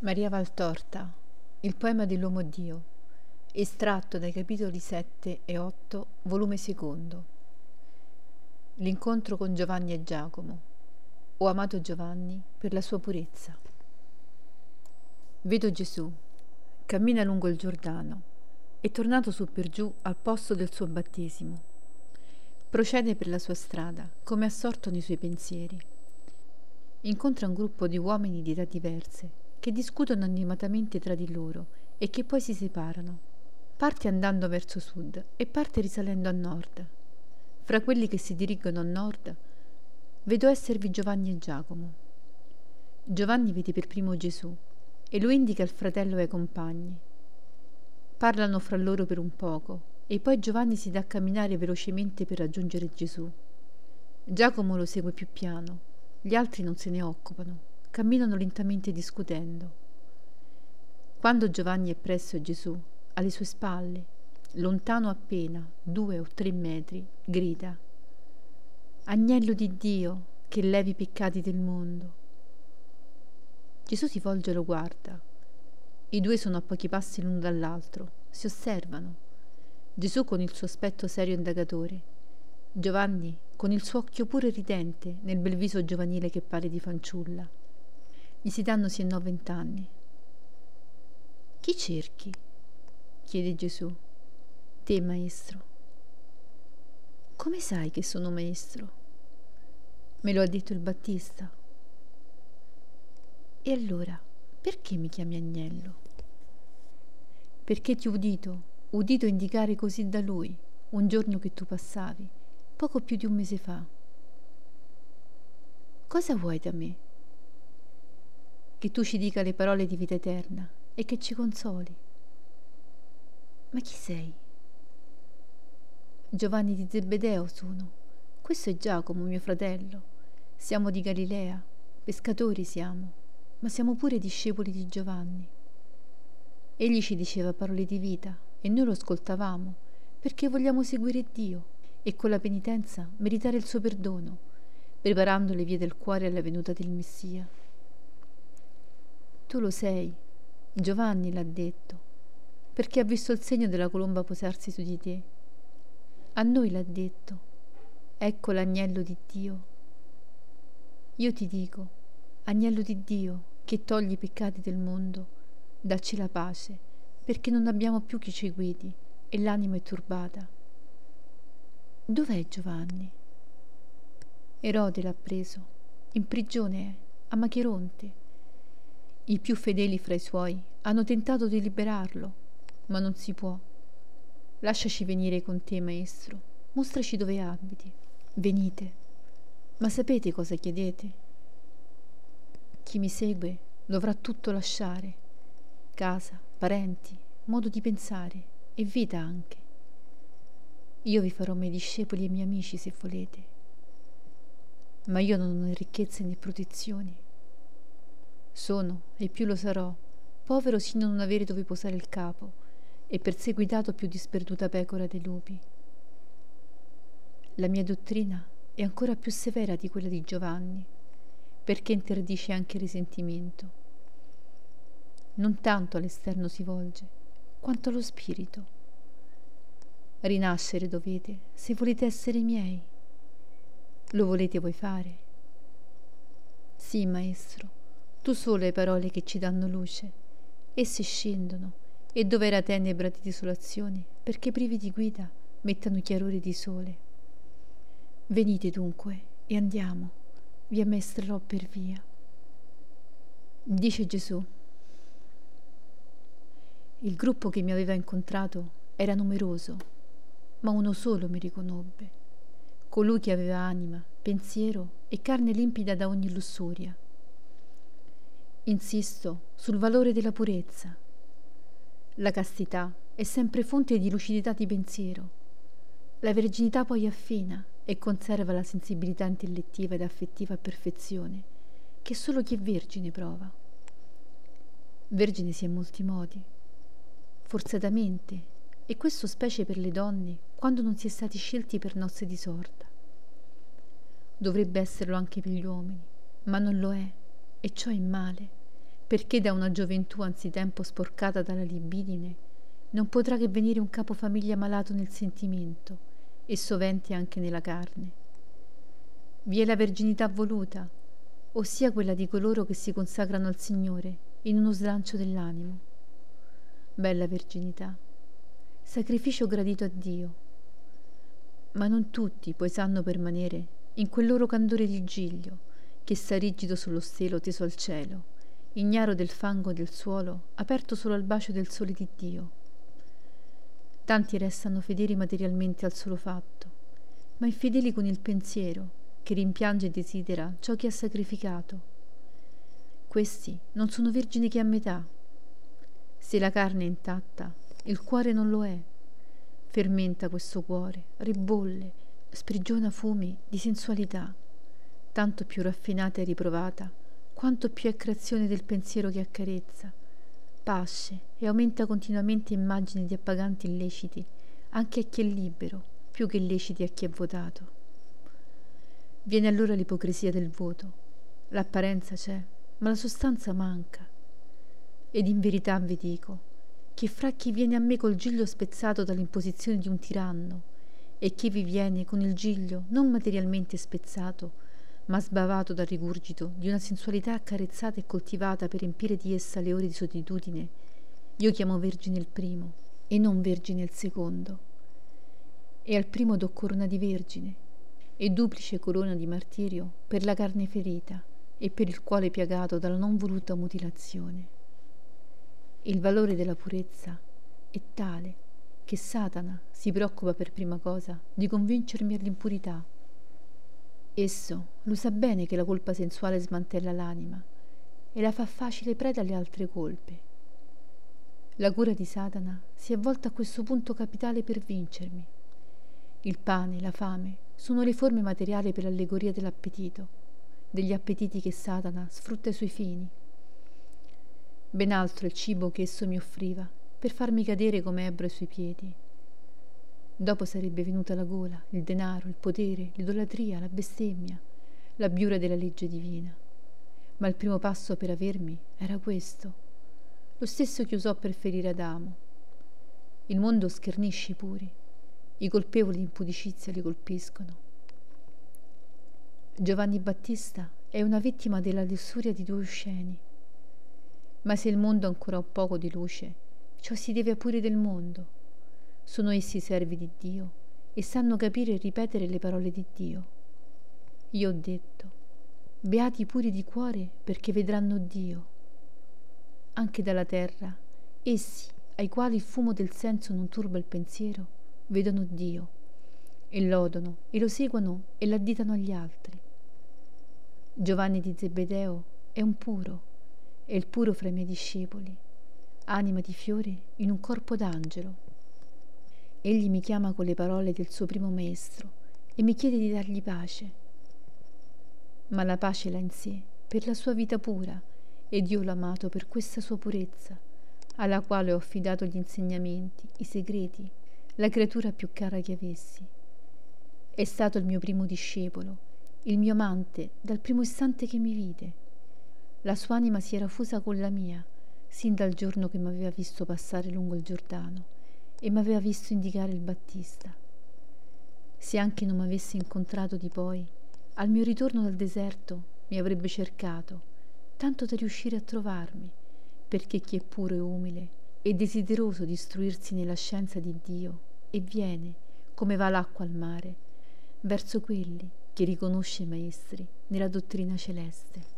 Maria Valtorta, il poema dell'uomo Dio, estratto dai capitoli 7 e 8, volume secondo. L'incontro con Giovanni e Giacomo. Ho amato Giovanni per la sua purezza. Vedo Gesù, cammina lungo il Giordano, è tornato su per giù al posto del suo battesimo. Procede per la sua strada, come assorto nei suoi pensieri. Incontra un gruppo di uomini di età diverse che discutono animatamente tra di loro e che poi si separano. Parte andando verso sud e parte risalendo a nord. Fra quelli che si dirigono a nord vedo esservi Giovanni e Giacomo. Giovanni vede per primo Gesù e lo indica al fratello e ai compagni. Parlano fra loro per un poco e poi Giovanni si dà a camminare velocemente per raggiungere Gesù. Giacomo lo segue più piano, gli altri non se ne occupano camminano lentamente discutendo. Quando Giovanni è presso Gesù, alle sue spalle, lontano appena due o tre metri, grida Agnello di Dio che levi i peccati del mondo. Gesù si volge e lo guarda. I due sono a pochi passi l'uno dall'altro, si osservano. Gesù con il suo aspetto serio indagatore, Giovanni con il suo occhio pure ridente nel bel viso giovanile che pare di fanciulla. Gli si danno sì e no vent'anni. Chi cerchi? chiede Gesù. Te, maestro. Come sai che sono maestro? Me lo ha detto il Battista. E allora, perché mi chiami agnello? Perché ti ho udito, udito indicare così da lui, un giorno che tu passavi, poco più di un mese fa. Cosa vuoi da me? Che tu ci dica le parole di vita eterna e che ci consoli. Ma chi sei? Giovanni di Zebedeo sono. Questo è Giacomo, mio fratello. Siamo di Galilea, pescatori siamo, ma siamo pure discepoli di Giovanni. Egli ci diceva parole di vita e noi lo ascoltavamo perché vogliamo seguire Dio e con la penitenza meritare il suo perdono, preparando le vie del cuore alla venuta del Messia. Tu lo sei, Giovanni l'ha detto, perché ha visto il segno della colomba posarsi su di te. A noi l'ha detto, ecco l'agnello di Dio. Io ti dico, agnello di Dio, che togli i peccati del mondo, dacci la pace, perché non abbiamo più chi ci guidi e l'anima è turbata. Dov'è Giovanni? Erode l'ha preso, in prigione è, a Macheronte i più fedeli fra i suoi hanno tentato di liberarlo, ma non si può. Lasciaci venire con te, maestro. Mostraci dove abiti. Venite. Ma sapete cosa chiedete? Chi mi segue dovrà tutto lasciare. Casa, parenti, modo di pensare e vita anche. Io vi farò miei discepoli e miei amici se volete. Ma io non ho né ricchezze né protezioni sono, e più lo sarò, povero sino a non avere dove posare il capo, e perseguitato più di sperduta pecora dei lupi. La mia dottrina è ancora più severa di quella di Giovanni, perché interdice anche il risentimento. Non tanto all'esterno si volge, quanto allo spirito. Rinascere dovete se volete essere miei. Lo volete voi fare? Sì, maestro tu solo hai parole che ci danno luce. Esse scendono, e dove era tenebra di desolazione, perché privi di guida mettano chiarore di sole. Venite dunque e andiamo, vi ammestrerò per via. Dice Gesù. Il gruppo che mi aveva incontrato era numeroso, ma uno solo mi riconobbe, colui che aveva anima, pensiero e carne limpida da ogni lussuria Insisto sul valore della purezza. La castità è sempre fonte di lucidità di pensiero. La verginità poi affina e conserva la sensibilità intellettiva ed affettiva a perfezione che solo chi è vergine prova. Vergine si è in molti modi, forzatamente, e questo specie per le donne quando non si è stati scelti per nozze di sorta. Dovrebbe esserlo anche per gli uomini, ma non lo è, e ciò è male perché da una gioventù anzitempo sporcata dalla libidine non potrà che venire un capofamiglia malato nel sentimento e sovente anche nella carne. Vi è la verginità voluta, ossia quella di coloro che si consacrano al Signore in uno slancio dell'animo. Bella verginità, sacrificio gradito a Dio, ma non tutti poi sanno permanere in quel loro candore di giglio che sta rigido sullo stelo teso al cielo, ignaro del fango del suolo, aperto solo al bacio del sole di Dio Tanti restano fedeli materialmente al solo fatto, ma infedeli con il pensiero, che rimpiange e desidera ciò che ha sacrificato. Questi non sono vergini che a metà. Se la carne è intatta, il cuore non lo è. Fermenta questo cuore, ribolle, sprigiona fumi di sensualità, tanto più raffinata e riprovata, quanto più è creazione del pensiero che accarezza pasce e aumenta continuamente immagini di appaganti illeciti anche a chi è libero, più che illeciti a chi è votato. Viene allora l'ipocrisia del voto. L'apparenza c'è, ma la sostanza manca. Ed in verità vi dico che fra chi viene a me col giglio spezzato dall'imposizione di un tiranno e chi vi viene con il giglio non materialmente spezzato, ma sbavato dal rigurgito di una sensualità accarezzata e coltivata per empire di essa le ore di solitudine, io chiamo vergine il primo e non vergine il secondo. E al primo do corona di vergine e duplice corona di martirio per la carne ferita e per il cuore piagato dalla non voluta mutilazione. Il valore della purezza è tale che Satana si preoccupa per prima cosa di convincermi all'impurità Esso lo sa bene che la colpa sensuale smantella l'anima e la fa facile preda alle altre colpe. La cura di Satana si è volta a questo punto capitale per vincermi. Il pane, la fame, sono le forme materiali per l'allegoria dell'appetito, degli appetiti che Satana sfrutta ai suoi fini. Ben altro il cibo che esso mi offriva per farmi cadere come ebbro ai suoi piedi. Dopo sarebbe venuta la gola, il denaro, il potere, l'idolatria, la bestemmia, la biura della legge divina. Ma il primo passo per avermi era questo, lo stesso che usò per ferire Adamo. Il mondo schernisce i puri, i colpevoli di impudicizia li colpiscono. Giovanni Battista è una vittima della lussuria di due osceni. Ma se il mondo ha ancora un poco di luce, ciò si deve a pure del mondo sono essi servi di Dio e sanno capire e ripetere le parole di Dio. Io ho detto, beati puri di cuore perché vedranno Dio. Anche dalla terra, essi, ai quali il fumo del senso non turba il pensiero, vedono Dio e lodono e lo seguono e l'additano agli altri. Giovanni di Zebedeo è un puro, è il puro fra i miei discepoli, anima di fiore in un corpo d'angelo Egli mi chiama con le parole del suo primo maestro e mi chiede di dargli pace. Ma la pace l'ha in sé per la sua vita pura ed io l'ho amato per questa sua purezza, alla quale ho affidato gli insegnamenti, i segreti, la creatura più cara che avessi. È stato il mio primo discepolo, il mio amante dal primo istante che mi vide. La sua anima si era fusa con la mia, sin dal giorno che mi aveva visto passare lungo il Giordano e mi aveva visto indicare il Battista. Se anche non mi avesse incontrato di poi, al mio ritorno dal deserto mi avrebbe cercato, tanto da riuscire a trovarmi, perché chi è puro e umile è desideroso di istruirsi nella scienza di Dio e viene, come va l'acqua al mare, verso quelli che riconosce maestri nella dottrina celeste.